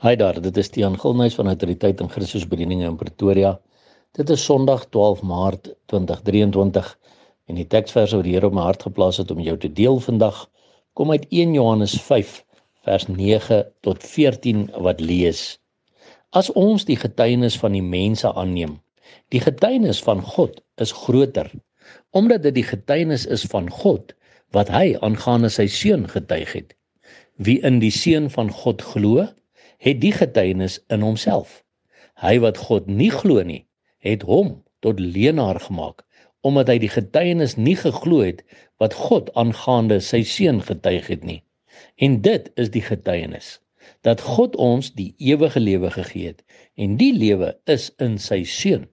Hi daar, dit is Tiaan Gilnuys van Autoriteit in Christus Bediening in Pretoria. Dit is Sondag 12 Maart 2023 en die teksvers wat die Here op my hart geplaas het om jou te deel vandag kom uit 1 Johannes 5 vers 9 tot 14 wat lees: As ons die getuienis van die mense aanneem, die getuienis van God is groter, omdat dit die getuienis is van God wat hy aangaande sy seun getuig het. Wie in die seun van God glo, het die getuienis in homself. Hy wat God nie glo nie, het hom tot leenaar gemaak omdat hy die getuienis nie geglo het wat God aangaande sy seun getuig het nie. En dit is die getuienis dat God ons die ewige lewe gegee het en die lewe is in sy seun.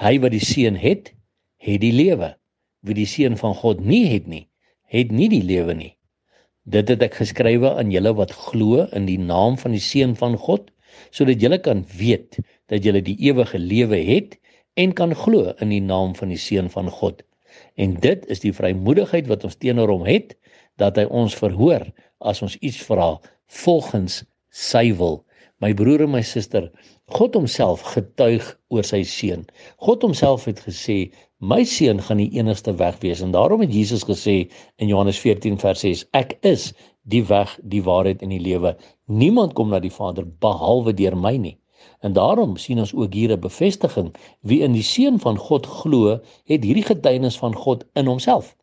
Hy wat die seun het, het die lewe. Wie die seun van God nie het nie, het nie die lewe nie. Dit het ek geskrywe aan julle wat glo in die naam van die seun van God, sodat julle kan weet dat julle die ewige lewe het en kan glo in die naam van die seun van God. En dit is die vrymoedigheid wat ons teenoor hom het dat hy ons verhoor as ons iets vra volgens sy wil. My broer en my suster, God homself getuig oor sy seun. God homself het gesê My seun gaan die enigste weg wees en daarom het Jesus gesê in Johannes 14 vers 6 ek is die weg, die waarheid en die lewe. Niemand kom na die Vader behalwe deur my nie. En daarom sien ons ook hier 'n bevestiging wie in die seun van God glo, het hierdie getuienis van God in homself.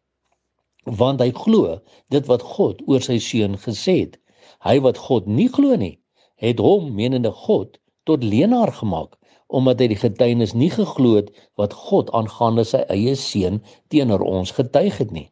Want hy glo dit wat God oor sy seun gesê het. Hy wat God nie glo nie, het hom menende God tot leenaar gemaak omdat hy die getuienis nie geglo het wat God aangaande sy eie seun teenoor ons getuig het nie.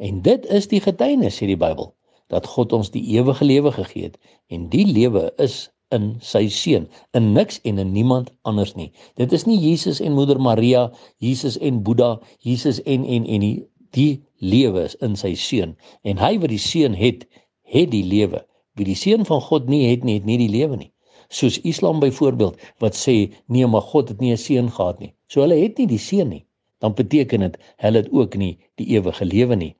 En dit is die getuienis sê die Bybel dat God ons die ewige lewe gegee het en die lewe is in sy seun, in niks en in niemand anders nie. Dit is nie Jesus en moeder Maria, Jesus en Boeddha, Jesus en en en die, die lewe is in sy seun en hy wat die seun het, het die lewe. Wie die seun van God nie het nie, het nie die lewe nie soos Islam byvoorbeeld wat sê nee maar God het nie 'n seun gehad nie. So hulle het nie die seun nie. Dan beteken dit hulle het ook nie die ewige lewe nie.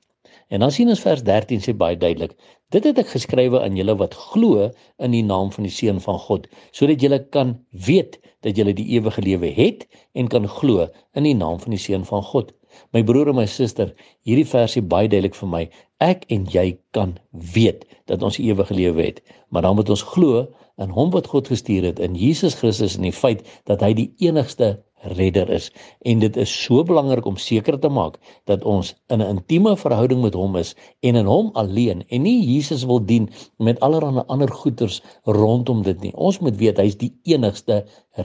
En dan sien ons vers 13 sê baie duidelik: Dit het ek geskrywe aan julle wat glo in die naam van die seun van God, sodat julle kan weet dat julle die ewige lewe het en kan glo in die naam van die seun van God. My broer en my suster, hierdie versie baie duidelik vir my. Ek en jy kan weet dat ons ewige lewe het, maar dan moet ons glo in hom wat God gestuur het in Jesus Christus en die feit dat hy die enigste redder is en dit is so belangrik om seker te maak dat ons in 'n intieme verhouding met hom is en in hom alleen en nie Jesus wil dien met allerlei ander goeters rondom dit nie. Ons moet weet hy's die enigste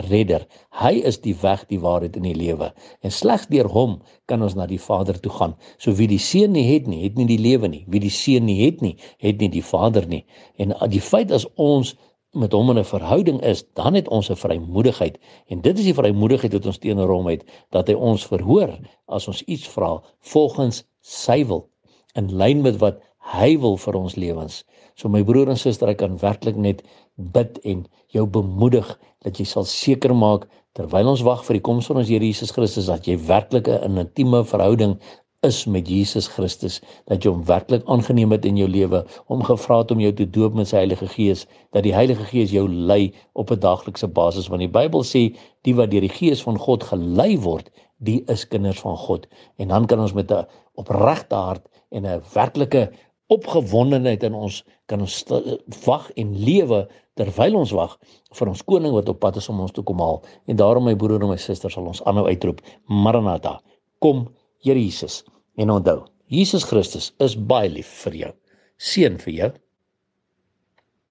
redder. Hy is die weg, die waarheid en die lewe. En slegs deur hom kan ons na die Vader toe gaan. So wie die Seun nie het nie, het nie die lewe nie. Wie die Seun nie het nie, het nie die Vader nie. En die feit as ons met hom in 'n verhouding is, dan het ons 'n vrymoedigheid en dit is die vrymoedigheid wat ons teenoor hom het dat hy ons verhoor as ons iets vra volgens sy wil in lyn met wat hy wil vir ons lewens. So my broer en suster, ek kan werklik net bid en jou bemoedig dat jy sal seker maak terwyl ons wag vir die koms van ons Here Jesus Christus dat jy werklik 'n intieme verhouding is met Jesus Christus, dat jy hom werklik aangeneem het in jou lewe, hom gevra het om jou te doop met sy Heilige Gees, dat die Heilige Gees jou lei op 'n daaglikse basis want die Bybel sê die wat deur die Gees van God gelei word, die is kinders van God. En dan kan ons met 'n opregte hart en 'n werklike opgewondenheid in ons kan ons wag en lewe terwyl ons wag vir ons koning wat op pad is om ons te kom haal. En daarom my broer en my suster sal ons aanhou uitroep, Maranatha, kom Here Jesus. En onthou, Jesus Christus is baie lief vir jou. Seën vir jou.